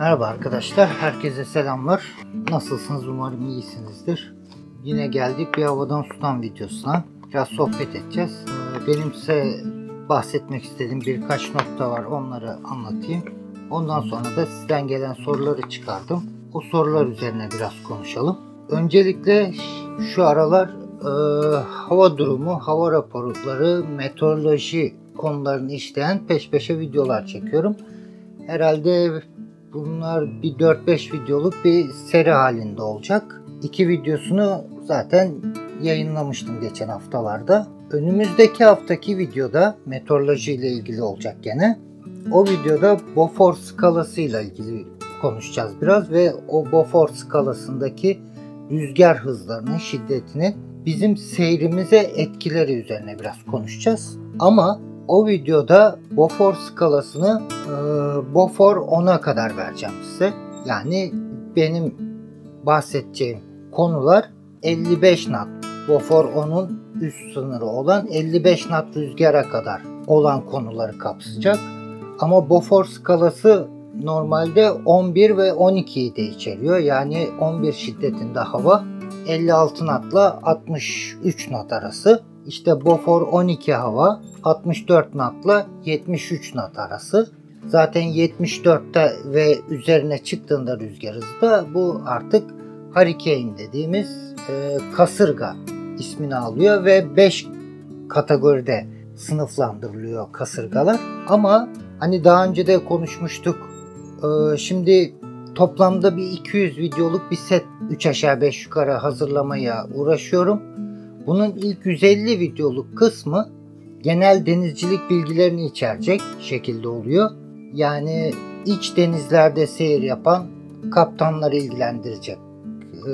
Merhaba arkadaşlar, herkese selamlar. Nasılsınız? Umarım iyisinizdir. Yine geldik bir havadan sudan videosuna. Biraz sohbet edeceğiz. Ee, Benim size bahsetmek istediğim birkaç nokta var, onları anlatayım. Ondan sonra da sizden gelen soruları çıkardım. O sorular üzerine biraz konuşalım. Öncelikle şu aralar e, hava durumu, hava raporları, meteoroloji konularını işleyen peş peşe videolar çekiyorum. Herhalde bunlar bir 4-5 videoluk bir seri halinde olacak. İki videosunu zaten yayınlamıştım geçen haftalarda. Önümüzdeki haftaki videoda meteoroloji ile ilgili olacak gene. O videoda Beaufort skalası ile ilgili konuşacağız biraz ve o Beaufort skalasındaki rüzgar hızlarının şiddetini bizim seyrimize etkileri üzerine biraz konuşacağız. Ama o videoda Beaufort skalasını e, Beaufort 10'a kadar vereceğim size. Yani benim bahsedeceğim konular 55 knot. Beaufort 10'un üst sınırı olan 55 knot rüzgara kadar olan konuları kapsayacak. Ama Beaufort skalası normalde 11 ve 12'yi de içeriyor. Yani 11 şiddetinde hava 56 knotla 63 knot arası. İşte Beaufort 12 hava 64 knotla 73 knot arası. Zaten 74'te ve üzerine çıktığında rüzgar hızı da bu artık hurricane dediğimiz e, kasırga ismini alıyor ve 5 kategoride sınıflandırılıyor kasırgalar. Ama hani daha önce de konuşmuştuk. E, şimdi toplamda bir 200 videoluk bir set 3 aşağı 5 yukarı hazırlamaya uğraşıyorum. Bunun ilk 150 videoluk kısmı genel denizcilik bilgilerini içerecek şekilde oluyor. Yani iç denizlerde seyir yapan kaptanları ilgilendirecek e,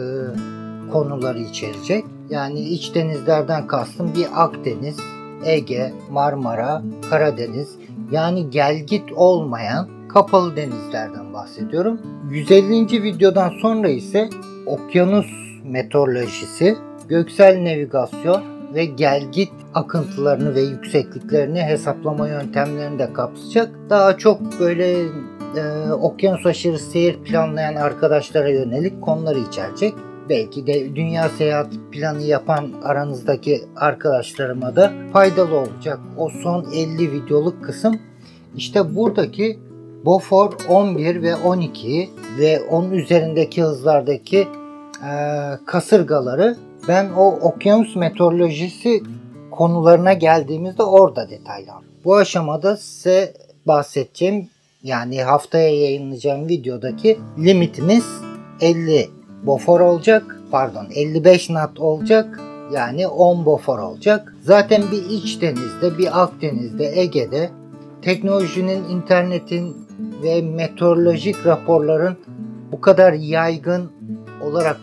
konuları içerecek. Yani iç denizlerden kastım bir Akdeniz, Ege, Marmara, Karadeniz yani gelgit olmayan kapalı denizlerden bahsediyorum. 150. videodan sonra ise okyanus meteorolojisi, göksel navigasyon ve gelgit akıntılarını ve yüksekliklerini hesaplama yöntemlerini de kapsayacak. Daha çok böyle e, okyanus aşırı seyir planlayan arkadaşlara yönelik konuları içerecek. Belki de dünya seyahat planı yapan aranızdaki arkadaşlarıma da faydalı olacak. O son 50 videoluk kısım işte buradaki Beaufort 11 ve 12 ve onun üzerindeki hızlardaki e, kasırgaları ben o okyanus meteorolojisi konularına geldiğimizde orada detaylandım. Bu aşamada size bahsedeceğim yani haftaya yayınlayacağım videodaki limitimiz 50 bofor olacak. Pardon 55 knot olacak. Yani 10 bofor olacak. Zaten bir iç denizde, bir Akdeniz'de, Ege'de teknolojinin, internetin ve meteorolojik raporların bu kadar yaygın olarak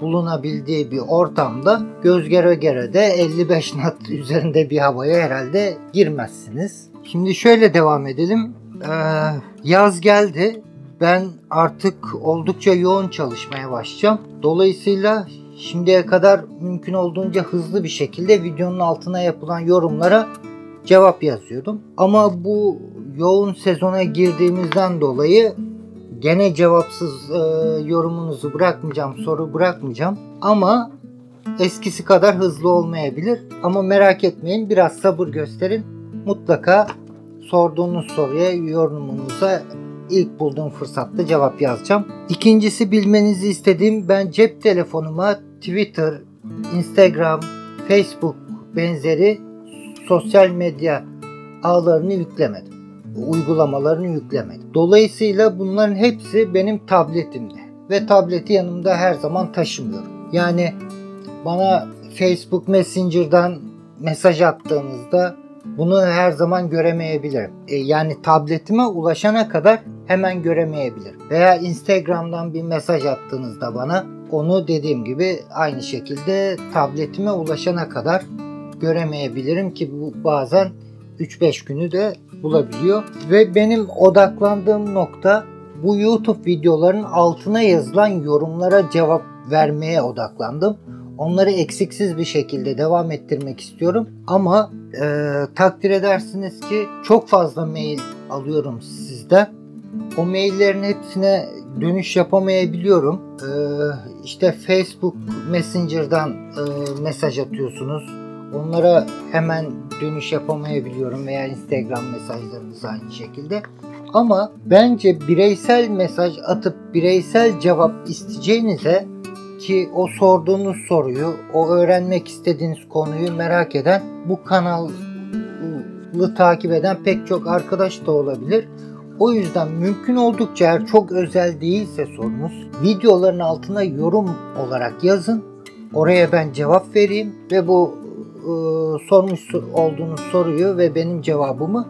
bulunabildiği bir ortamda göz göre göre de 55 knot üzerinde bir havaya herhalde girmezsiniz. Şimdi şöyle devam edelim. Ee, yaz geldi. Ben artık oldukça yoğun çalışmaya başlayacağım. Dolayısıyla şimdiye kadar mümkün olduğunca hızlı bir şekilde videonun altına yapılan yorumlara cevap yazıyordum. Ama bu yoğun sezona girdiğimizden dolayı gene cevapsız e, yorumunuzu bırakmayacağım, soru bırakmayacağım. Ama eskisi kadar hızlı olmayabilir. Ama merak etmeyin, biraz sabır gösterin. Mutlaka sorduğunuz soruya, yorumunuza ilk bulduğum fırsatta cevap yazacağım. İkincisi bilmenizi istediğim ben cep telefonuma Twitter, Instagram, Facebook benzeri sosyal medya ağlarını yüklemedim. Uygulamalarını yüklemedim. Dolayısıyla bunların hepsi benim tabletimde. Ve tableti yanımda her zaman taşımıyorum. Yani bana Facebook Messenger'dan mesaj attığınızda bunu her zaman göremeyebilirim. E, yani tabletime ulaşana kadar hemen göremeyebilirim. Veya Instagram'dan bir mesaj attığınızda bana onu dediğim gibi aynı şekilde tabletime ulaşana kadar göremeyebilirim ki bu bazen 3-5 günü de bulabiliyor. Ve benim odaklandığım nokta bu YouTube videoların altına yazılan yorumlara cevap vermeye odaklandım. Onları eksiksiz bir şekilde devam ettirmek istiyorum. Ama e, takdir edersiniz ki çok fazla mail alıyorum sizden. o maillerin hepsine dönüş yapamayabiliyorum. Ee, işte Facebook Messenger'dan e, mesaj atıyorsunuz. Onlara hemen dönüş yapamayabiliyorum veya Instagram mesajlarınız aynı şekilde. Ama bence bireysel mesaj atıp bireysel cevap isteyeceğinize ki o sorduğunuz soruyu, o öğrenmek istediğiniz konuyu merak eden bu kanalı takip eden pek çok arkadaş da olabilir. O yüzden mümkün oldukça eğer çok özel değilse sorunuz videoların altına yorum olarak yazın. Oraya ben cevap vereyim ve bu sormuş olduğunuz soruyu ve benim cevabımı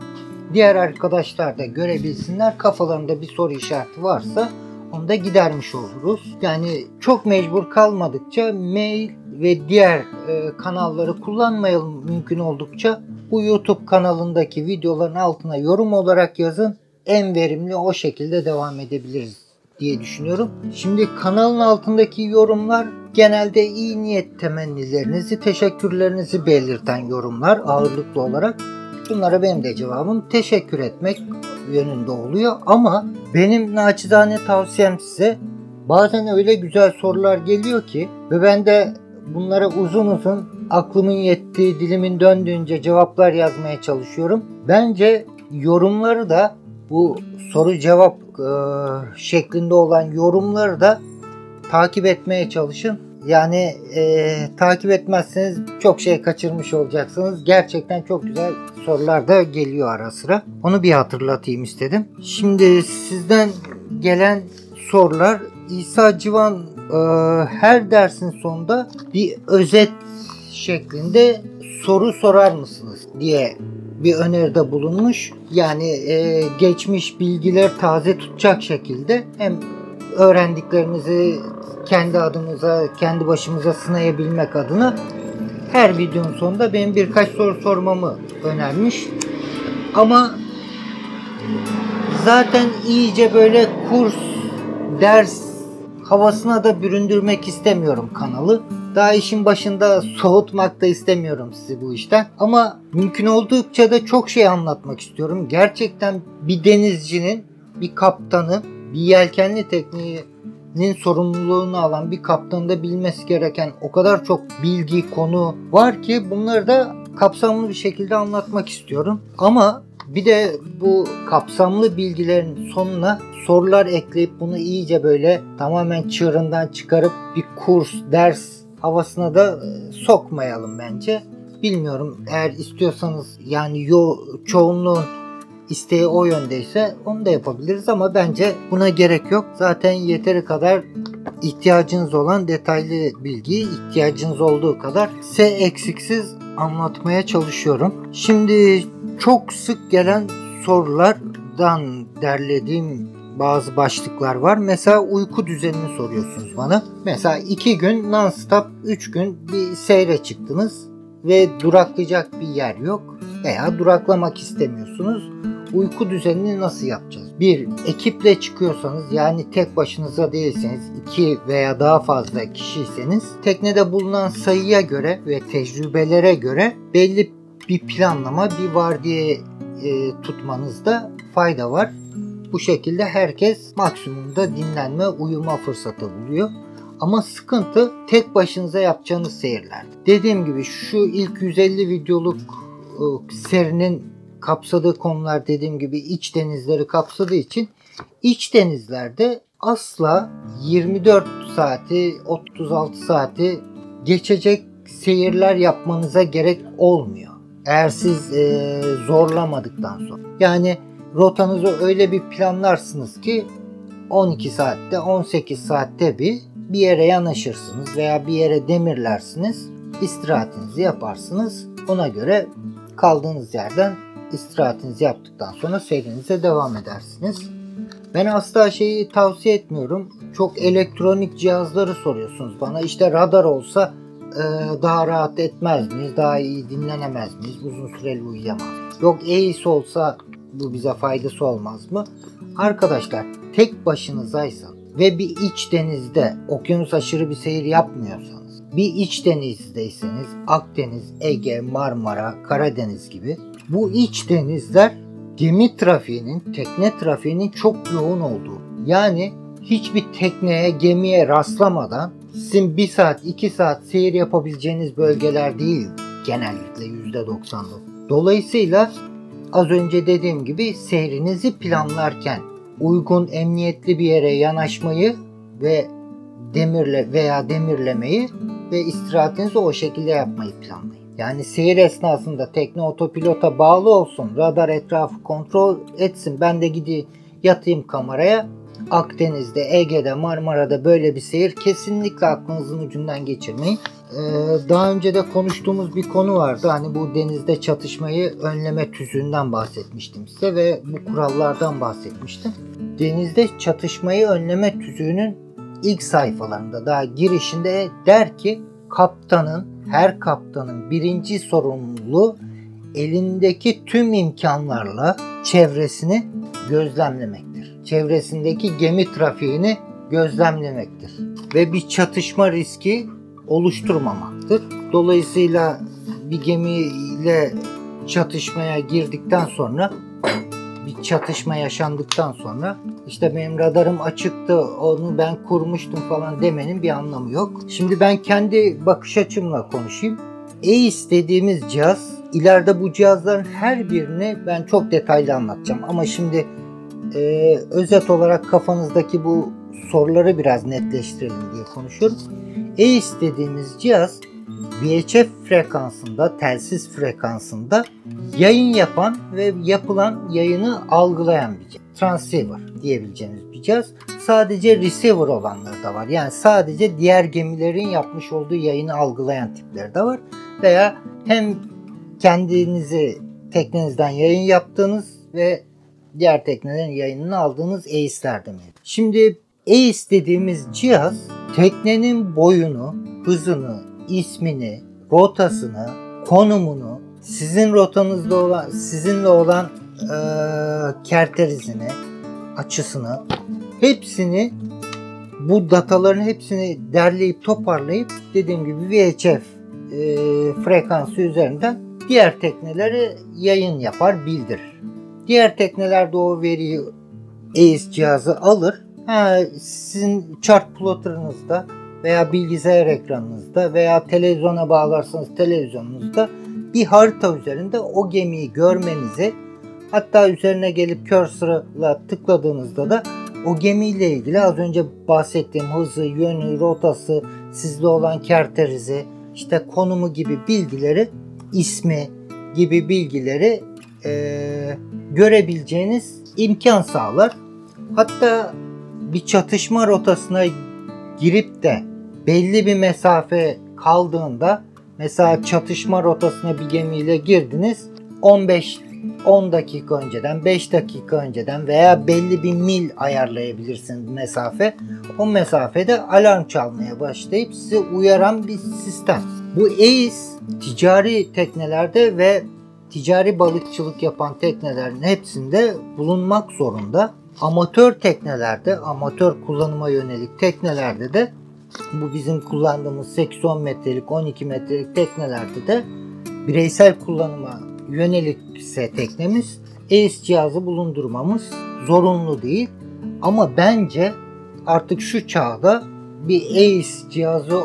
diğer arkadaşlar da görebilsinler. Kafalarında bir soru işareti varsa onu da gidermiş oluruz. Yani çok mecbur kalmadıkça mail ve diğer e, kanalları kullanmayalım mümkün oldukça. Bu YouTube kanalındaki videoların altına yorum olarak yazın. En verimli o şekilde devam edebiliriz diye düşünüyorum. Şimdi kanalın altındaki yorumlar genelde iyi niyet temennilerinizi, teşekkürlerinizi belirten yorumlar ağırlıklı olarak. Bunlara benim de cevabım teşekkür etmek yönünde oluyor ama benim naçizane tavsiyem size bazen öyle güzel sorular geliyor ki ve ben de bunlara uzun uzun aklımın yettiği, dilimin döndüğünce cevaplar yazmaya çalışıyorum. Bence yorumları da bu soru cevap e, şeklinde olan yorumları da takip etmeye çalışın. Yani e, takip etmezseniz çok şey kaçırmış olacaksınız. Gerçekten çok güzel sorular da geliyor ara sıra. Onu bir hatırlatayım istedim. Şimdi sizden gelen sorular İsa Civan e, her dersin sonunda bir özet şeklinde soru sorar mısınız diye bir öneride bulunmuş. Yani e, geçmiş bilgiler taze tutacak şekilde hem öğrendiklerimizi kendi adımıza, kendi başımıza sınayabilmek adına her videonun sonunda benim birkaç soru sormamı önermiş. Ama zaten iyice böyle kurs, ders havasına da büründürmek istemiyorum kanalı. Daha işin başında soğutmak da istemiyorum sizi bu işten. Ama mümkün oldukça da çok şey anlatmak istiyorum. Gerçekten bir denizcinin, bir kaptanın, bir yelkenli tekniğinin sorumluluğunu alan bir kaptanın da bilmesi gereken o kadar çok bilgi, konu var ki bunları da kapsamlı bir şekilde anlatmak istiyorum. Ama bir de bu kapsamlı bilgilerin sonuna sorular ekleyip bunu iyice böyle tamamen çığırından çıkarıp bir kurs, ders havasına da e, sokmayalım bence. Bilmiyorum eğer istiyorsanız yani yo, çoğunluğun isteği o yöndeyse onu da yapabiliriz ama bence buna gerek yok. Zaten yeteri kadar ihtiyacınız olan detaylı bilgi ihtiyacınız olduğu kadar S eksiksiz anlatmaya çalışıyorum. Şimdi çok sık gelen sorulardan derlediğim bazı başlıklar var. Mesela uyku düzenini soruyorsunuz bana. Mesela 2 gün non-stop 3 gün bir seyre çıktınız ve duraklayacak bir yer yok veya duraklamak istemiyorsunuz. Uyku düzenini nasıl yapacağız? Bir, ekiple çıkıyorsanız yani tek başınıza değilseniz iki veya daha fazla kişiyseniz teknede bulunan sayıya göre ve tecrübelere göre belli bir planlama, bir vardiya e, tutmanızda fayda var. Bu şekilde herkes maksimumda dinlenme, uyuma fırsatı buluyor. Ama sıkıntı tek başınıza yapacağınız seyirler. Dediğim gibi şu ilk 150 videoluk e, serinin kapsadığı konular dediğim gibi iç denizleri kapsadığı için iç denizlerde asla 24 saati 36 saati geçecek seyirler yapmanıza gerek olmuyor. Eğer siz e, zorlamadıktan sonra. Yani rotanızı öyle bir planlarsınız ki 12 saatte 18 saatte bir bir yere yanaşırsınız veya bir yere demirlersiniz. istirahatinizi yaparsınız. Ona göre kaldığınız yerden istirahatinizi yaptıktan sonra seyrinize devam edersiniz. Ben asla şeyi tavsiye etmiyorum. Çok elektronik cihazları soruyorsunuz bana. İşte radar olsa e, daha rahat etmez miyiz? Daha iyi dinlenemez miyiz? Uzun süreli uyuyamaz. Yok EIS olsa bu bize faydası olmaz mı? Arkadaşlar tek başınızaysan ve bir iç denizde okyanus aşırı bir seyir yapmıyorsanız bir iç denizdeyseniz Akdeniz, Ege, Marmara, Karadeniz gibi bu iç denizler gemi trafiğinin, tekne trafiğinin çok yoğun olduğu. Yani hiçbir tekneye, gemiye rastlamadan sizin 1 saat, 2 saat seyir yapabileceğiniz bölgeler değil genellikle %90'lı. Dolayısıyla az önce dediğim gibi seyrinizi planlarken uygun emniyetli bir yere yanaşmayı ve demirle veya demirlemeyi ve istirahatinizi o şekilde yapmayı planlayın. Yani seyir esnasında tekne otopilota bağlı olsun, radar etrafı kontrol etsin. Ben de gideyim yatayım kameraya. Akdeniz'de, Ege'de, Marmara'da böyle bir seyir kesinlikle aklınızın ucundan geçirmeyin. Ee, daha önce de konuştuğumuz bir konu vardı. Hani bu denizde çatışmayı önleme tüzüğünden bahsetmiştim size ve bu kurallardan bahsetmiştim. Denizde çatışmayı önleme tüzüğünün ilk sayfalarında daha girişinde der ki kaptanın her kaptanın birinci sorumluluğu elindeki tüm imkanlarla çevresini gözlemlemektir. Çevresindeki gemi trafiğini gözlemlemektir ve bir çatışma riski oluşturmamaktır. Dolayısıyla bir gemiyle çatışmaya girdikten sonra bir çatışma yaşandıktan sonra işte benim radarım açıktı onu ben kurmuştum falan demenin bir anlamı yok. Şimdi ben kendi bakış açımla konuşayım. EIS dediğimiz cihaz ileride bu cihazların her birini ben çok detaylı anlatacağım ama şimdi e, özet olarak kafanızdaki bu soruları biraz netleştirelim diye konuşuyorum. EIS dediğimiz cihaz VHF frekansında, telsiz frekansında yayın yapan ve yapılan yayını algılayan bir cihaz. Transceiver diyebileceğimiz bir cihaz. Sadece receiver olanları da var. Yani sadece diğer gemilerin yapmış olduğu yayını algılayan tipleri de var. Veya hem kendinizi teknenizden yayın yaptığınız ve diğer teknelerin yayınını aldığınız EIS'ler de mevcut. Şimdi EIS dediğimiz cihaz teknenin boyunu, hızını, ismini, rotasını, konumunu, sizin rotanızda olan, sizinle olan e, kerterizini, açısını, hepsini bu dataların hepsini derleyip toparlayıp dediğim gibi VHF e, frekansı üzerinden diğer teknelere yayın yapar, bildirir. Diğer teknelerde o veriyi EIS cihazı alır. Ha, sizin chart plotter'ınızda veya bilgisayar ekranınızda veya televizyona bağlarsanız televizyonunuzda bir harita üzerinde o gemiyi görmenizi hatta üzerine gelip cursor'la tıkladığınızda da o gemiyle ilgili az önce bahsettiğim hızı, yönü, rotası, sizde olan kerterizi, işte konumu gibi bilgileri, ismi gibi bilgileri e, görebileceğiniz imkan sağlar. Hatta bir çatışma rotasına girip de belli bir mesafe kaldığında mesela çatışma rotasına bir gemiyle girdiniz 15 10 dakika önceden 5 dakika önceden veya belli bir mil ayarlayabilirsiniz mesafe. O mesafede alarm çalmaya başlayıp sizi uyaran bir sistem. Bu EIS ticari teknelerde ve ticari balıkçılık yapan teknelerin hepsinde bulunmak zorunda. Amatör teknelerde, amatör kullanıma yönelik teknelerde de bu bizim kullandığımız 8-10 metrelik, 12 metrelik teknelerde de bireysel kullanıma yönelik ise teknemiz EIS cihazı bulundurmamız zorunlu değil. Ama bence artık şu çağda bir EIS cihazı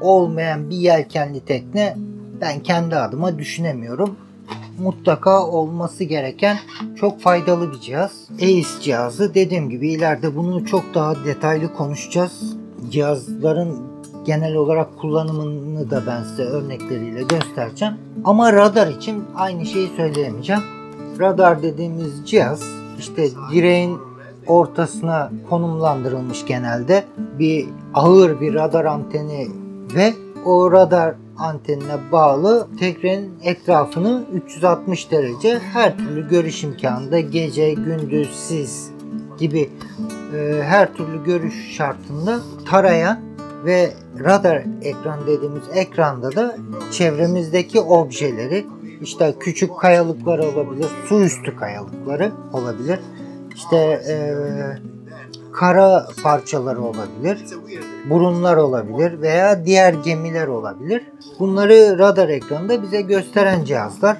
olmayan bir yelkenli tekne ben kendi adıma düşünemiyorum. Mutlaka olması gereken çok faydalı bir cihaz. EIS cihazı dediğim gibi ileride bunu çok daha detaylı konuşacağız. Cihazların genel olarak kullanımını da ben size örnekleriyle göstereceğim. Ama radar için aynı şeyi söyleyemeyeceğim. Radar dediğimiz cihaz işte direğin ortasına konumlandırılmış genelde bir ağır bir radar anteni ve o radar antenine bağlı teknenin etrafını 360 derece her türlü görüş imkanında gece, gündüz, sis gibi e, her türlü görüş şartında tarayan ve radar ekran dediğimiz ekranda da çevremizdeki objeleri işte küçük kayalıklar olabilir, su üstü kayalıkları olabilir, işte e, kara parçaları olabilir, burunlar olabilir veya diğer gemiler olabilir. Bunları radar ekranında bize gösteren cihazlar.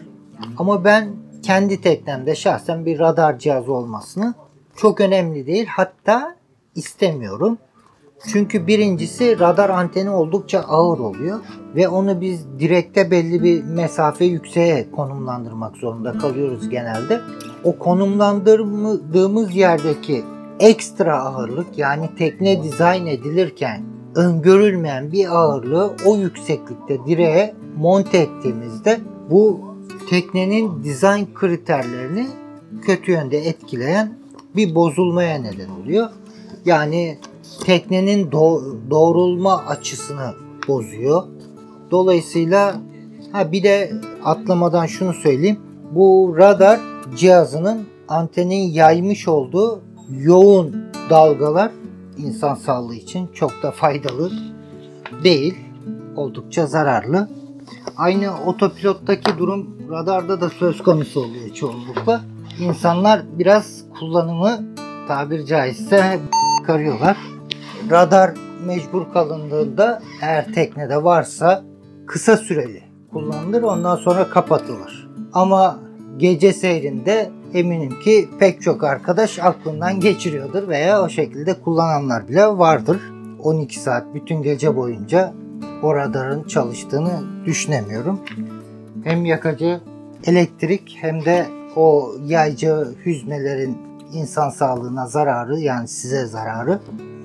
Ama ben kendi teknemde şahsen bir radar cihazı olmasını çok önemli değil. Hatta istemiyorum. Çünkü birincisi radar anteni oldukça ağır oluyor ve onu biz direkte belli bir mesafe yükseğe konumlandırmak zorunda kalıyoruz genelde. O konumlandırdığımız yerdeki ekstra ağırlık yani tekne dizayn edilirken öngörülmeyen bir ağırlığı o yükseklikte direğe monte ettiğimizde bu teknenin dizayn kriterlerini kötü yönde etkileyen bir bozulmaya neden oluyor. Yani teknenin do- doğrulma açısını bozuyor. Dolayısıyla ha bir de atlamadan şunu söyleyeyim. Bu radar cihazının antenin yaymış olduğu yoğun dalgalar insan sağlığı için çok da faydalı değil. Oldukça zararlı. Aynı otopilottaki durum radarda da söz konusu oluyor çoğunlukla. İnsanlar biraz kullanımı tabir caizse karıyorlar. Radar mecbur kalındığında eğer teknede varsa kısa süreli kullanılır ondan sonra kapatılır. Ama gece seyrinde eminim ki pek çok arkadaş aklından geçiriyordur veya o şekilde kullananlar bile vardır. 12 saat bütün gece boyunca o radarın çalıştığını düşünemiyorum. Hem yakıcı elektrik hem de o yaycı hüznelerin insan sağlığına zararı yani size zararı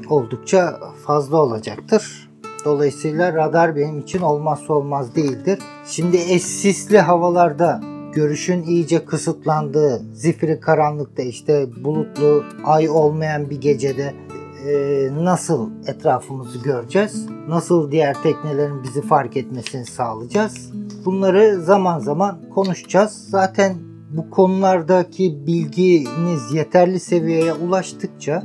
oldukça fazla olacaktır. Dolayısıyla radar benim için olmazsa olmaz değildir. Şimdi eşsizli havalarda görüşün iyice kısıtlandığı, zifiri karanlıkta işte bulutlu, ay olmayan bir gecede e, nasıl etrafımızı göreceğiz? Nasıl diğer teknelerin bizi fark etmesini sağlayacağız? Bunları zaman zaman konuşacağız. Zaten bu konulardaki bilginiz yeterli seviyeye ulaştıkça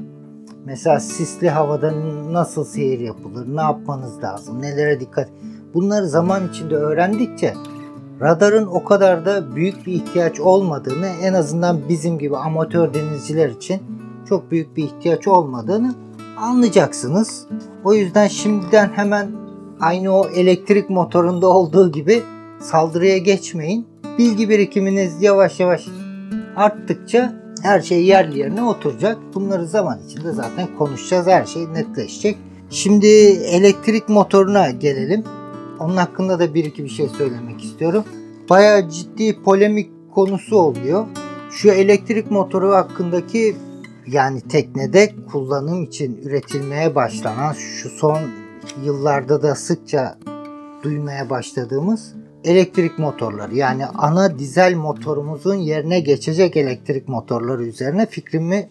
mesela sisli havada nasıl seyir yapılır, ne yapmanız lazım, nelere dikkat bunları zaman içinde öğrendikçe radarın o kadar da büyük bir ihtiyaç olmadığını en azından bizim gibi amatör denizciler için çok büyük bir ihtiyaç olmadığını anlayacaksınız. O yüzden şimdiden hemen aynı o elektrik motorunda olduğu gibi saldırıya geçmeyin. Bilgi birikiminiz yavaş yavaş arttıkça her şey yerli yerine oturacak. Bunları zaman içinde zaten konuşacağız. Her şey netleşecek. Şimdi elektrik motoruna gelelim. Onun hakkında da bir iki bir şey söylemek istiyorum. Bayağı ciddi polemik konusu oluyor. Şu elektrik motoru hakkındaki yani teknede kullanım için üretilmeye başlanan şu son yıllarda da sıkça duymaya başladığımız elektrik motorları yani ana dizel motorumuzun yerine geçecek elektrik motorları üzerine fikrimi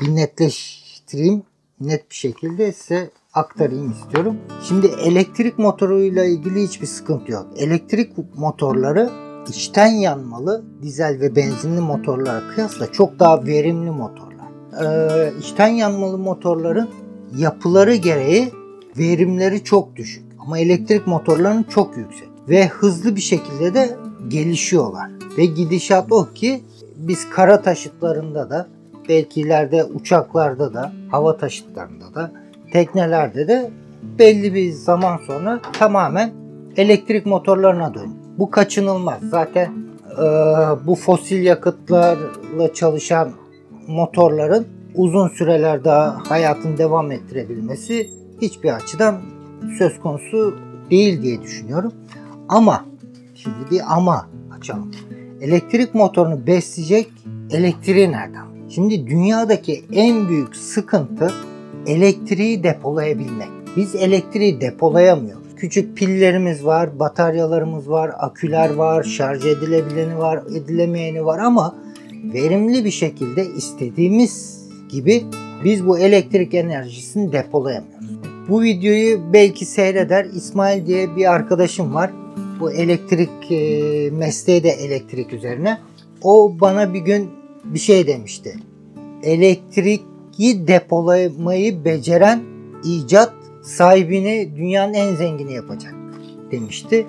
bir netleştireyim. Net bir şekilde size aktarayım istiyorum. Şimdi elektrik motoruyla ilgili hiçbir sıkıntı yok. Elektrik motorları içten yanmalı dizel ve benzinli motorlara kıyasla çok daha verimli motorlar. Ee, içten yanmalı motorların yapıları gereği verimleri çok düşük. Ama elektrik motorlarının çok yüksek. Ve hızlı bir şekilde de gelişiyorlar. Ve gidişat o ki biz kara taşıtlarında da belki ileride uçaklarda da hava taşıtlarında da teknelerde de belli bir zaman sonra tamamen elektrik motorlarına dön. Bu kaçınılmaz. Zaten e, bu fosil yakıtlarla çalışan motorların uzun süreler daha hayatını devam ettirebilmesi hiçbir açıdan söz konusu değil diye düşünüyorum. Ama şimdi bir ama açalım. Elektrik motorunu besleyecek elektriği nereden? Şimdi dünyadaki en büyük sıkıntı elektriği depolayabilmek. Biz elektriği depolayamıyoruz. Küçük pillerimiz var, bataryalarımız var, aküler var, şarj edilebileni var, edilemeyeni var ama verimli bir şekilde istediğimiz gibi biz bu elektrik enerjisini depolayamıyoruz. Bu videoyu belki seyreder İsmail diye bir arkadaşım var. Bu elektrik e, mesleği de elektrik üzerine. O bana bir gün bir şey demişti. Elektriği depolamayı beceren icat sahibini dünyanın en zengini yapacak demişti.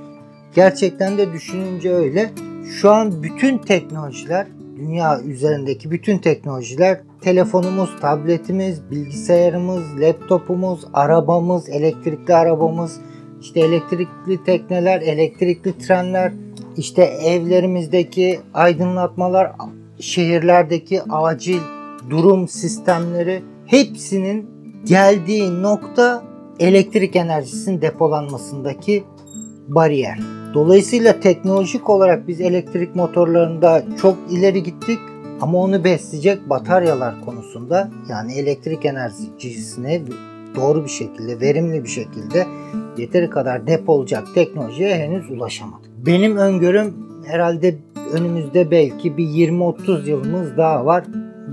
Gerçekten de düşününce öyle. Şu an bütün teknolojiler, dünya üzerindeki bütün teknolojiler telefonumuz, tabletimiz, bilgisayarımız, laptopumuz, arabamız, elektrikli arabamız, işte elektrikli tekneler, elektrikli trenler, işte evlerimizdeki aydınlatmalar, şehirlerdeki acil durum sistemleri hepsinin geldiği nokta elektrik enerjisinin depolanmasındaki bariyer. Dolayısıyla teknolojik olarak biz elektrik motorlarında çok ileri gittik ama onu besleyecek bataryalar konusunda yani elektrik enerjisine doğru bir şekilde, verimli bir şekilde yeteri kadar depolayacak teknolojiye henüz ulaşamadık. Benim öngörüm herhalde önümüzde belki bir 20-30 yılımız daha var.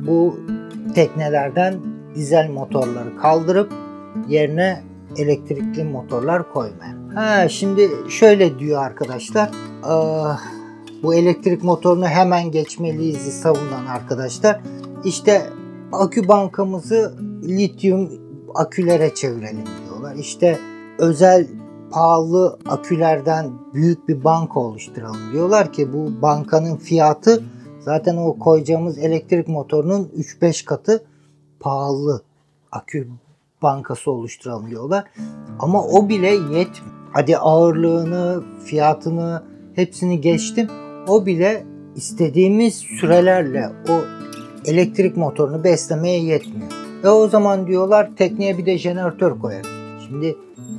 Bu teknelerden dizel motorları kaldırıp yerine elektrikli motorlar koymaya. Ha şimdi şöyle diyor arkadaşlar. Ah, bu elektrik motorunu hemen geçmeliyiz savunan arkadaşlar. İşte akü bankamızı lityum akülere çevirelim diyorlar. İşte özel pahalı akülerden büyük bir banka oluşturalım diyorlar ki bu bankanın fiyatı zaten o koyacağımız elektrik motorunun 3-5 katı pahalı akü bankası oluşturalım diyorlar. Ama o bile yetmiyor. Hadi ağırlığını, fiyatını hepsini geçtim. O bile istediğimiz sürelerle o elektrik motorunu beslemeye yetmiyor. Ve o zaman diyorlar tekneye bir de jeneratör koyarız. Şimdi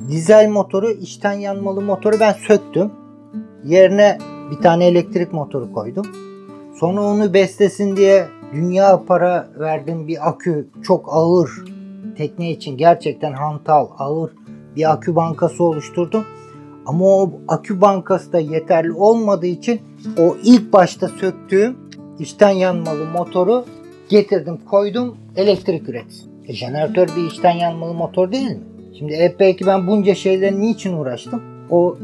dizel motoru, içten yanmalı motoru ben söktüm. Yerine bir tane elektrik motoru koydum. Sonra onu beslesin diye dünya para verdim bir akü çok ağır tekne için gerçekten hantal ağır bir akü bankası oluşturdum. Ama o akü bankası da yeterli olmadığı için o ilk başta söktüğüm içten yanmalı motoru getirdim koydum elektrik üretsin. E, jeneratör bir içten yanmalı motor değil mi? Şimdi e, peki ben bunca şeylerin niçin uğraştım? O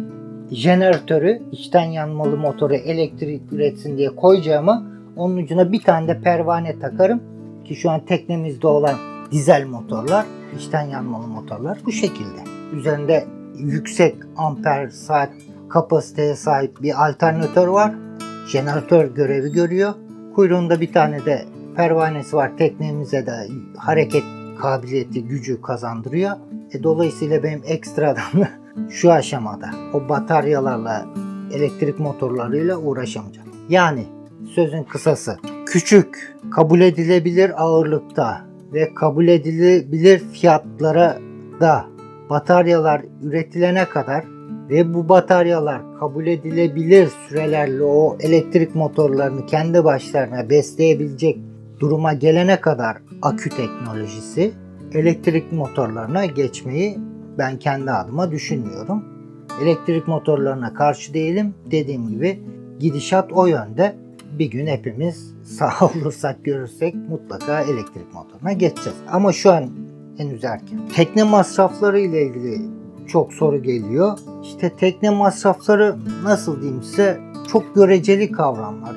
jeneratörü içten yanmalı motoru elektrik üretsin diye koyacağıma onun ucuna bir tane de pervane takarım ki şu an teknemizde olan dizel motorlar, içten yanmalı motorlar bu şekilde. Üzerinde yüksek amper saat kapasiteye sahip bir alternatör var. Jeneratör görevi görüyor. Kuyruğunda bir tane de pervanesi var. Teknemize de hareket kabiliyeti, gücü kazandırıyor. E, dolayısıyla benim ekstradan şu aşamada o bataryalarla, elektrik motorlarıyla uğraşamayacağım. Yani sözün kısası küçük, kabul edilebilir ağırlıkta ve kabul edilebilir fiyatlara da bataryalar üretilene kadar ve bu bataryalar kabul edilebilir sürelerle o elektrik motorlarını kendi başlarına besleyebilecek duruma gelene kadar akü teknolojisi elektrik motorlarına geçmeyi ben kendi adıma düşünmüyorum. Elektrik motorlarına karşı değilim. Dediğim gibi gidişat o yönde. Bir gün hepimiz sağ olursak görürsek mutlaka elektrik motoruna geçeceğiz. Ama şu an henüz erken. Tekne masrafları ile ilgili çok soru geliyor. İşte tekne masrafları nasıl diyeyim size çok göreceli kavramlar.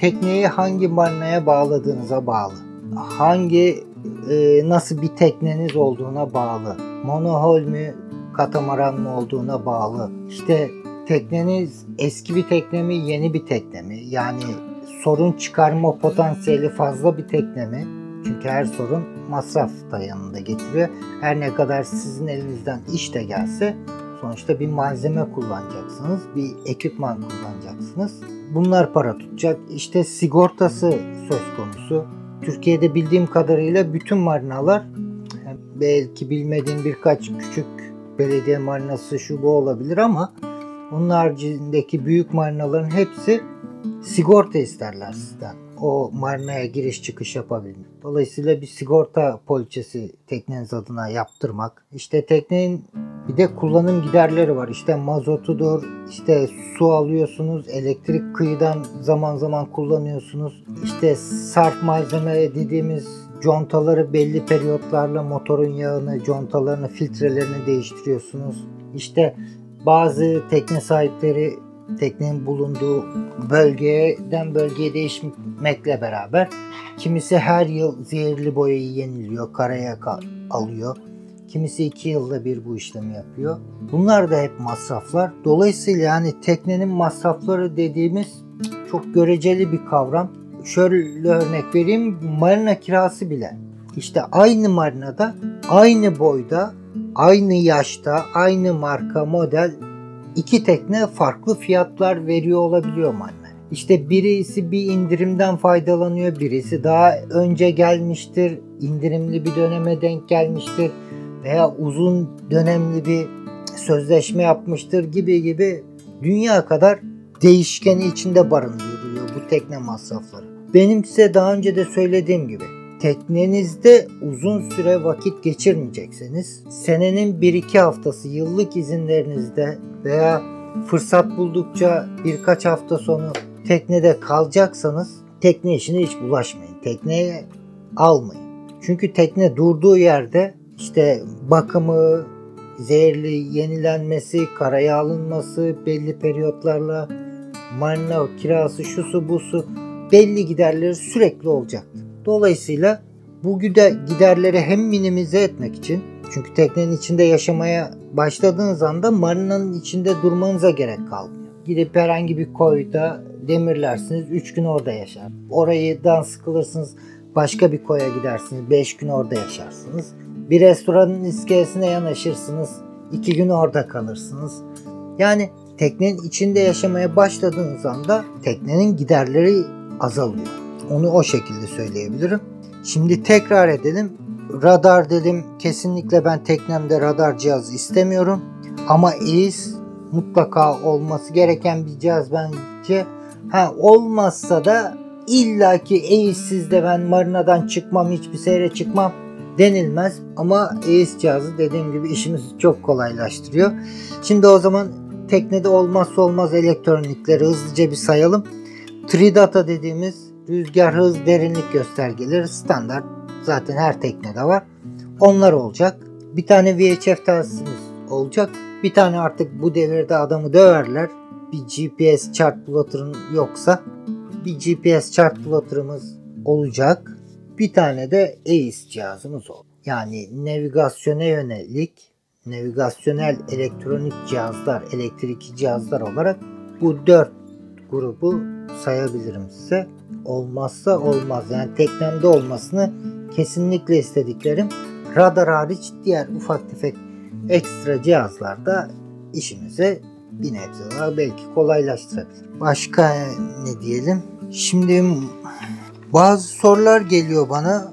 Tekneyi hangi marinaya bağladığınıza bağlı. Hangi e, nasıl bir tekneniz olduğuna bağlı. Monohol mü, katamaran mı olduğuna bağlı. İşte tekneniz eski bir tekne mi, yeni bir tekne mi? Yani sorun çıkarma potansiyeli fazla bir tekne mi? Çünkü her sorun masraf da yanında getiriyor. Her ne kadar sizin elinizden iş de gelse sonuçta bir malzeme kullanacaksınız, bir ekipman kullanacaksınız. Bunlar para tutacak. İşte sigortası söz konusu. Türkiye'de bildiğim kadarıyla bütün marinalar belki bilmediğim birkaç küçük belediye marinası şu bu olabilir ama onun haricindeki büyük marinaların hepsi sigorta isterler sizden. O marinaya giriş çıkış yapabilmek. Dolayısıyla bir sigorta poliçesi tekneniz adına yaptırmak. İşte teknenin bir de kullanım giderleri var. İşte mazotudur, işte su alıyorsunuz, elektrik kıyıdan zaman zaman kullanıyorsunuz. İşte sarf malzeme dediğimiz contaları belli periyotlarla motorun yağını, contalarını, filtrelerini değiştiriyorsunuz. İşte bazı tekne sahipleri teknenin bulunduğu bölgeden bölgeye değişmekle beraber kimisi her yıl zehirli boyayı yeniliyor, karaya alıyor. Kimisi iki yılda bir bu işlemi yapıyor. Bunlar da hep masraflar. Dolayısıyla yani teknenin masrafları dediğimiz çok göreceli bir kavram. Şöyle örnek vereyim. Marina kirası bile. İşte aynı marinada, aynı boyda, aynı yaşta, aynı marka model iki tekne farklı fiyatlar veriyor olabiliyor Marina. İşte birisi bir indirimden faydalanıyor, birisi daha önce gelmiştir, indirimli bir döneme denk gelmiştir veya uzun dönemli bir sözleşme yapmıştır gibi gibi dünya kadar değişkeni içinde barındırıyor bu tekne masrafları. Benim size daha önce de söylediğim gibi teknenizde uzun süre vakit geçirmeyecekseniz senenin 1-2 haftası yıllık izinlerinizde veya fırsat buldukça birkaç hafta sonu teknede kalacaksanız tekne işine hiç bulaşmayın. Tekneye almayın. Çünkü tekne durduğu yerde işte bakımı, zehirli yenilenmesi, karaya alınması, belli periyotlarla marina kirası, şusu busu belli giderleri sürekli olacaktır. Dolayısıyla bu giderleri hem minimize etmek için çünkü teknenin içinde yaşamaya başladığınız anda marinanın içinde durmanıza gerek kalmıyor. Gidip herhangi bir koyda demirlersiniz 3 gün orada yaşar. Orayıdan sıkılırsınız başka bir koya gidersiniz 5 gün orada yaşarsınız. Bir restoranın iskelesine yanaşırsınız 2 gün orada kalırsınız. Yani teknenin içinde yaşamaya başladığınız anda teknenin giderleri azalıyor. Onu o şekilde söyleyebilirim. Şimdi tekrar edelim. Radar dedim. Kesinlikle ben teknemde radar cihazı istemiyorum. Ama EIS mutlaka olması gereken bir cihaz bence. Ha olmazsa da illaki EIS'siz de ben marinadan çıkmam, hiçbir seyre çıkmam denilmez. Ama EIS cihazı dediğim gibi işimizi çok kolaylaştırıyor. Şimdi o zaman teknede olmazsa olmaz elektronikleri hızlıca bir sayalım. Tridata dediğimiz rüzgar hız derinlik göstergeleri standart zaten her teknede var. Onlar olacak. Bir tane VHF telsizimiz olacak. Bir tane artık bu devirde adamı döverler. Bir GPS chart plotter'ın yoksa bir GPS chart plotter'ımız olacak. Bir tane de EIS cihazımız olacak. Yani navigasyona yönelik navigasyonel elektronik cihazlar, elektrikli cihazlar olarak bu dört grubu sayabilirim size. Olmazsa olmaz. Yani teknemde olmasını kesinlikle istediklerim. Radar hariç diğer ufak tefek ekstra cihazlarda işimizi bir nebze daha belki kolaylaştırabilir. Başka ne diyelim? Şimdi bazı sorular geliyor bana.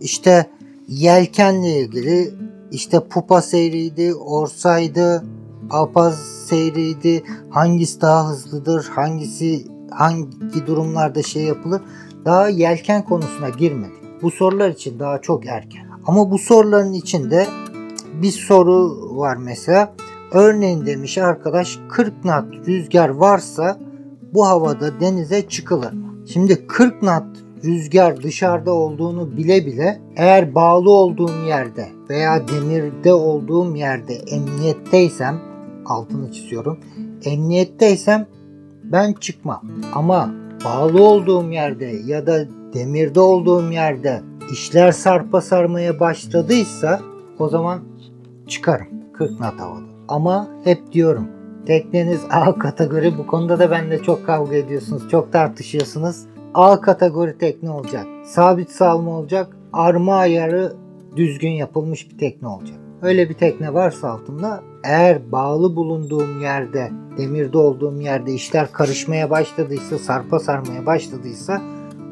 İşte yelkenle ilgili işte pupa seyriydi, orsaydı, apaz seyriydi, hangisi daha hızlıdır, hangisi hangi durumlarda şey yapılır. Daha yelken konusuna girmedik. Bu sorular için daha çok erken. Ama bu soruların içinde bir soru var mesela. Örneğin demiş arkadaş 40 knot rüzgar varsa bu havada denize çıkılır mı? Şimdi 40 knot rüzgar dışarıda olduğunu bile bile eğer bağlı olduğum yerde veya demirde olduğum yerde emniyetteysem altını çiziyorum. Emniyetteysem ben çıkmam. Ama bağlı olduğum yerde ya da demirde olduğum yerde işler sarpa sarmaya başladıysa o zaman çıkarım 40 knot havada. Ama hep diyorum tekneniz A kategori bu konuda da benimle çok kavga ediyorsunuz. Çok tartışıyorsunuz. A kategori tekne olacak. Sabit salma olacak. Arma ayarı düzgün yapılmış bir tekne olacak. Öyle bir tekne varsa altımda eğer bağlı bulunduğum yerde, demirde olduğum yerde işler karışmaya başladıysa, sarpa sarmaya başladıysa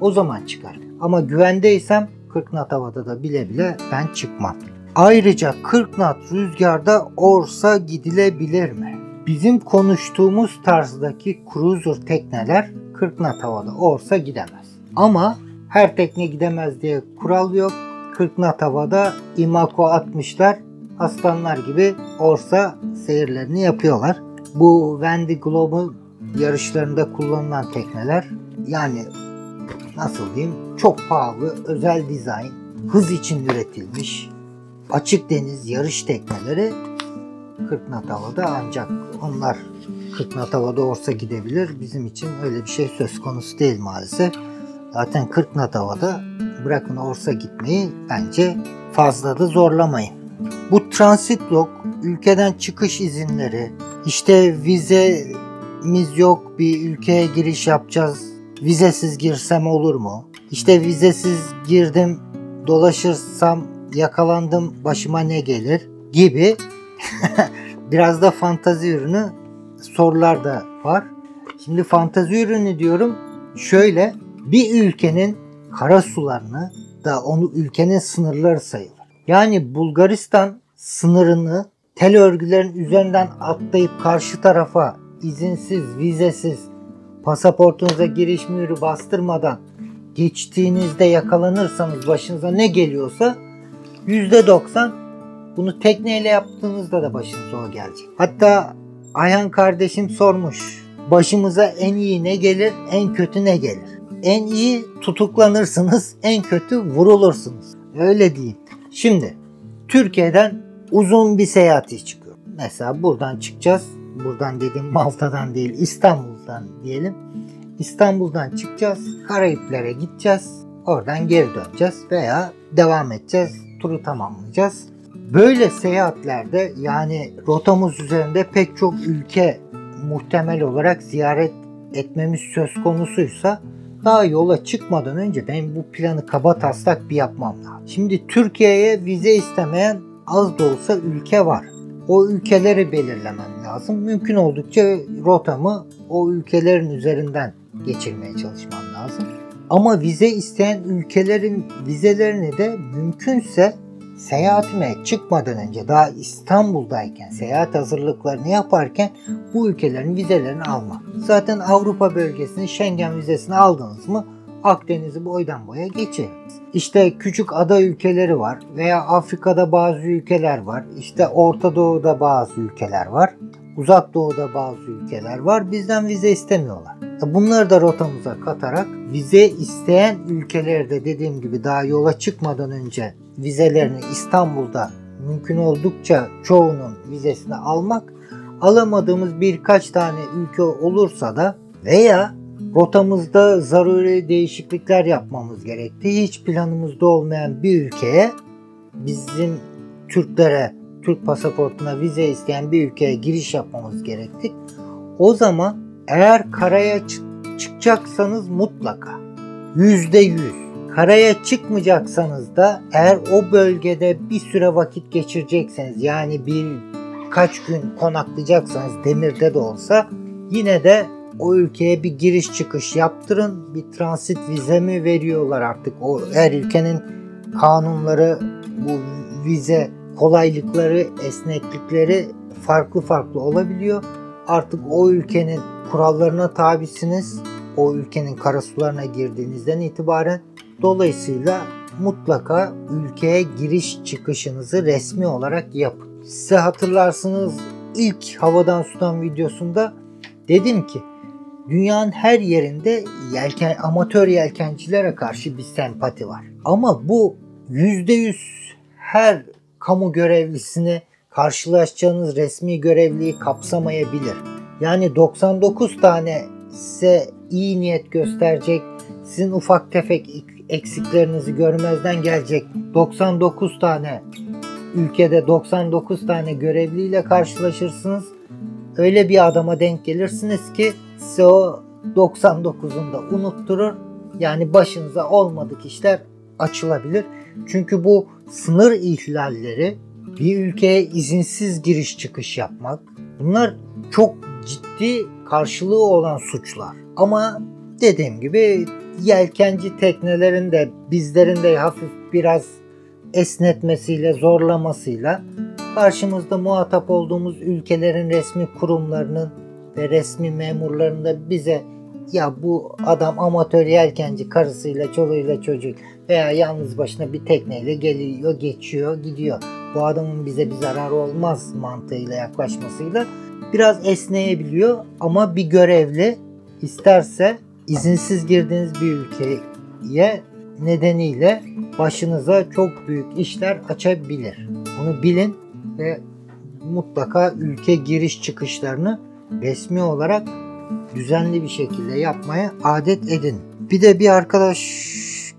o zaman çıkar. Ama güvendeysem 40 knot havada da bile bile ben çıkmam. Ayrıca 40 knot rüzgarda orsa gidilebilir mi? Bizim konuştuğumuz tarzdaki cruiser tekneler 40 knot havada orsa gidemez. Ama her tekne gidemez diye kural yok. 40 knot havada imako atmışlar aslanlar gibi Orsa seyirlerini yapıyorlar. Bu Wendy Globe'un yarışlarında kullanılan tekneler yani nasıl diyeyim çok pahalı özel dizayn hız için üretilmiş açık deniz yarış tekneleri 40 knot havada ancak onlar 40 knot havada olsa gidebilir. Bizim için öyle bir şey söz konusu değil maalesef. Zaten 40 knot havada bırakın orsa gitmeyi bence fazla da zorlamayın. Bu transit log, ülkeden çıkış izinleri, işte vizemiz yok bir ülkeye giriş yapacağız, vizesiz girsem olur mu? İşte vizesiz girdim, dolaşırsam yakalandım, başıma ne gelir gibi biraz da fantazi ürünü sorular da var. Şimdi fantazi ürünü diyorum. Şöyle bir ülkenin kara sularını da onu ülkenin sınırları sayılır. Yani Bulgaristan sınırını tel örgülerin üzerinden atlayıp karşı tarafa izinsiz, vizesiz, pasaportunuza giriş mührü bastırmadan geçtiğinizde yakalanırsanız başınıza ne geliyorsa %90 bunu tekneyle yaptığınızda da başınıza o gelecek. Hatta Ayhan kardeşim sormuş. Başımıza en iyi ne gelir, en kötü ne gelir? En iyi tutuklanırsınız, en kötü vurulursunuz. Öyle değil. Şimdi Türkiye'den uzun bir seyahati çıkıyor. Mesela buradan çıkacağız. Buradan dediğim Malta'dan değil İstanbul'dan diyelim. İstanbul'dan çıkacağız. Karayiplere gideceğiz. Oradan geri döneceğiz veya devam edeceğiz. Turu tamamlayacağız. Böyle seyahatlerde yani rotamız üzerinde pek çok ülke muhtemel olarak ziyaret etmemiz söz konusuysa daha yola çıkmadan önce ben bu planı kaba taslak bir yapmam lazım. Şimdi Türkiye'ye vize istemeyen az da olsa ülke var. O ülkeleri belirlemem lazım. Mümkün oldukça rotamı o ülkelerin üzerinden geçirmeye çalışmam lazım. Ama vize isteyen ülkelerin vizelerini de mümkünse seyahatime çıkmadan önce daha İstanbul'dayken seyahat hazırlıklarını yaparken bu ülkelerin vizelerini almak. Zaten Avrupa bölgesinin Schengen vizesini aldınız mı Akdeniz'i boydan boya geçin. İşte küçük ada ülkeleri var veya Afrika'da bazı ülkeler var. İşte Orta Doğu'da bazı ülkeler var. Uzak Doğu'da bazı ülkeler var. Bizden vize istemiyorlar. Bunları da rotamıza katarak vize isteyen ülkelerde dediğim gibi daha yola çıkmadan önce vizelerini İstanbul'da mümkün oldukça çoğunun vizesini almak alamadığımız birkaç tane ülke olursa da veya rotamızda zaruri değişiklikler yapmamız gerekti. Hiç planımızda olmayan bir ülkeye bizim Türklere Türk pasaportuna vize isteyen bir ülkeye giriş yapmamız gerekti. O zaman eğer karaya çıkacaksanız mutlaka yüzde yüz karaya çıkmayacaksanız da eğer o bölgede bir süre vakit geçirecekseniz yani bir kaç gün konaklayacaksanız demirde de olsa yine de o ülkeye bir giriş çıkış yaptırın. Bir transit vize mi veriyorlar artık o her ülkenin kanunları bu vize kolaylıkları, esneklikleri farklı farklı olabiliyor. Artık o ülkenin kurallarına tabisiniz. O ülkenin karasularına girdiğinizden itibaren dolayısıyla mutlaka ülkeye giriş çıkışınızı resmi olarak yapın. Size hatırlarsınız ilk havadan sudan videosunda dedim ki dünyanın her yerinde yelken amatör yelkencilere karşı bir sempati var. Ama bu %100 her kamu görevlisini karşılaşacağınız resmi görevliyi kapsamayabilir. Yani 99 tane size iyi niyet gösterecek, sizin ufak tefek eksiklerinizi görmezden gelecek 99 tane ülkede 99 tane görevliyle karşılaşırsınız. Öyle bir adama denk gelirsiniz ki size o 99'unu da unutturur. Yani başınıza olmadık işler açılabilir. Çünkü bu sınır ihlalleri, bir ülkeye izinsiz giriş çıkış yapmak bunlar çok ciddi karşılığı olan suçlar. Ama dediğim gibi yelkenci teknelerin de bizlerin de hafif biraz esnetmesiyle, zorlamasıyla karşımızda muhatap olduğumuz ülkelerin resmi kurumlarının ve resmi memurlarının da bize ya bu adam amatör yelkenci karısıyla, çoluğuyla, çocuğu veya yalnız başına bir tekneyle geliyor, geçiyor, gidiyor. Bu adamın bize bir zararı olmaz mantığıyla yaklaşmasıyla biraz esneyebiliyor ama bir görevli isterse izinsiz girdiğiniz bir ülkeye nedeniyle başınıza çok büyük işler açabilir. Bunu bilin ve mutlaka ülke giriş çıkışlarını resmi olarak düzenli bir şekilde yapmaya adet edin. Bir de bir arkadaş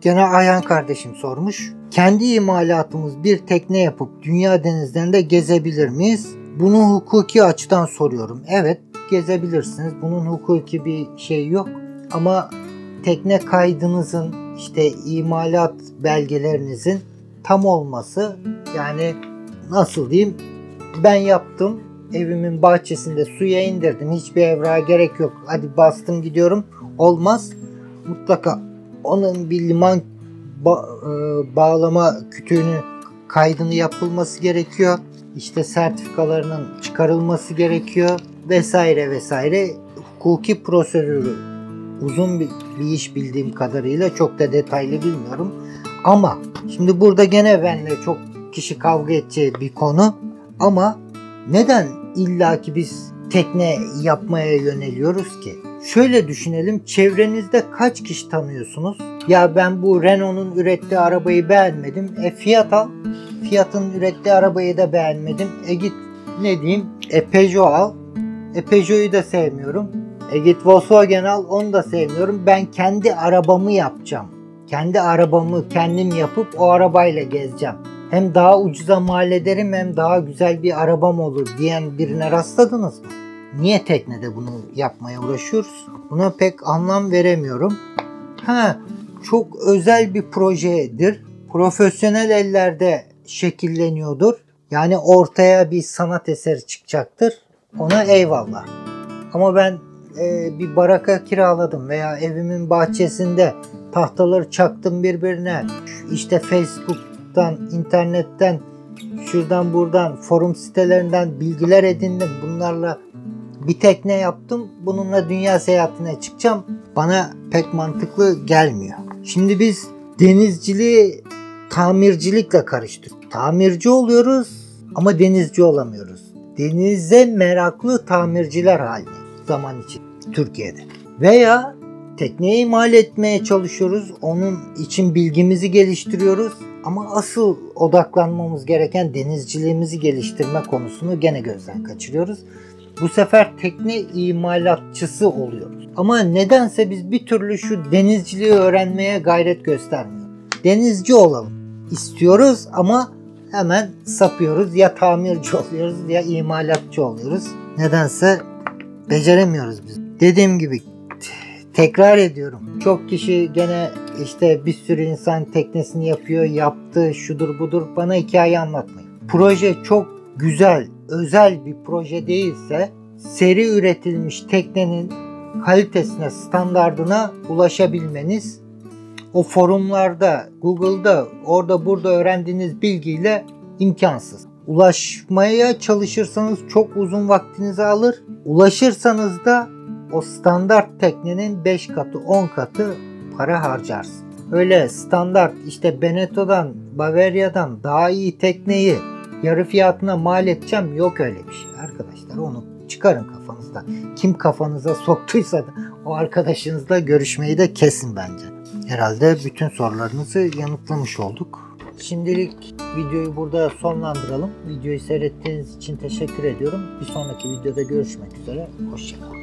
gene Ayhan kardeşim sormuş. Kendi imalatımız bir tekne yapıp dünya denizlerinde gezebilir miyiz? Bunu hukuki açıdan soruyorum. Evet gezebilirsiniz. Bunun hukuki bir şey yok. Ama tekne kaydınızın işte imalat belgelerinizin tam olması yani nasıl diyeyim ben yaptım evimin bahçesinde suya indirdim. Hiçbir evrağa gerek yok. Hadi bastım gidiyorum. Olmaz. Mutlaka onun bir liman ba- e, bağlama kütüğünü kaydını yapılması gerekiyor. İşte sertifikalarının çıkarılması gerekiyor vesaire vesaire. Hukuki prosedürü uzun bir, bir iş bildiğim kadarıyla çok da detaylı bilmiyorum. Ama şimdi burada gene benimle çok kişi kavga edeceği bir konu ama neden illaki biz tekne yapmaya yöneliyoruz ki? Şöyle düşünelim çevrenizde kaç kişi tanıyorsunuz? Ya ben bu Renault'un ürettiği arabayı beğenmedim. E Fiat al. Fiat'ın ürettiği arabayı da beğenmedim. E git ne diyeyim? E Peugeot al. E Peugeot'u da sevmiyorum. E git Volkswagen al onu da sevmiyorum. Ben kendi arabamı yapacağım. Kendi arabamı kendim yapıp o arabayla gezeceğim. Hem daha ucuza mal ederim hem daha güzel bir arabam olur diyen birine rastladınız mı? Niye teknede bunu yapmaya uğraşıyoruz? Buna pek anlam veremiyorum. Ha, çok özel bir projedir. Profesyonel ellerde şekilleniyordur. Yani ortaya bir sanat eseri çıkacaktır. Ona eyvallah. Ama ben e, bir baraka kiraladım veya evimin bahçesinde tahtaları çaktım birbirine. İşte Facebook'tan, internetten, şuradan buradan, forum sitelerinden bilgiler edindim. Bunlarla bir tekne yaptım. Bununla dünya seyahatine çıkacağım. Bana pek mantıklı gelmiyor. Şimdi biz denizciliği tamircilikle karıştırdık. Tamirci oluyoruz ama denizci olamıyoruz. Denize meraklı tamirciler haline zaman için Türkiye'de. Veya tekneyi imal etmeye çalışıyoruz. Onun için bilgimizi geliştiriyoruz. Ama asıl odaklanmamız gereken denizciliğimizi geliştirme konusunu gene gözden kaçırıyoruz. Bu sefer tekne imalatçısı oluyoruz. Ama nedense biz bir türlü şu denizciliği öğrenmeye gayret göstermiyoruz. Denizci olalım istiyoruz ama hemen sapıyoruz. Ya tamirci oluyoruz ya imalatçı oluyoruz. Nedense beceremiyoruz biz. Dediğim gibi tekrar ediyorum. Çok kişi gene işte bir sürü insan teknesini yapıyor, yaptı, şudur budur. Bana hikaye anlatmayın. Proje çok güzel, özel bir proje değilse seri üretilmiş teknenin kalitesine, standardına ulaşabilmeniz o forumlarda, Google'da, orada burada öğrendiğiniz bilgiyle imkansız. Ulaşmaya çalışırsanız çok uzun vaktinizi alır. Ulaşırsanız da o standart teknenin 5 katı 10 katı para harcarsın. Öyle standart işte Benetton'dan, Bavaria'dan daha iyi tekneyi yarı fiyatına mal edeceğim yok öyle bir şey arkadaşlar. Onu çıkarın kafanızda. Kim kafanıza soktuysa da o arkadaşınızla görüşmeyi de kesin bence. Herhalde bütün sorularınızı yanıtlamış olduk. Şimdilik videoyu burada sonlandıralım. Videoyu seyrettiğiniz için teşekkür ediyorum. Bir sonraki videoda görüşmek üzere. Hoşçakalın.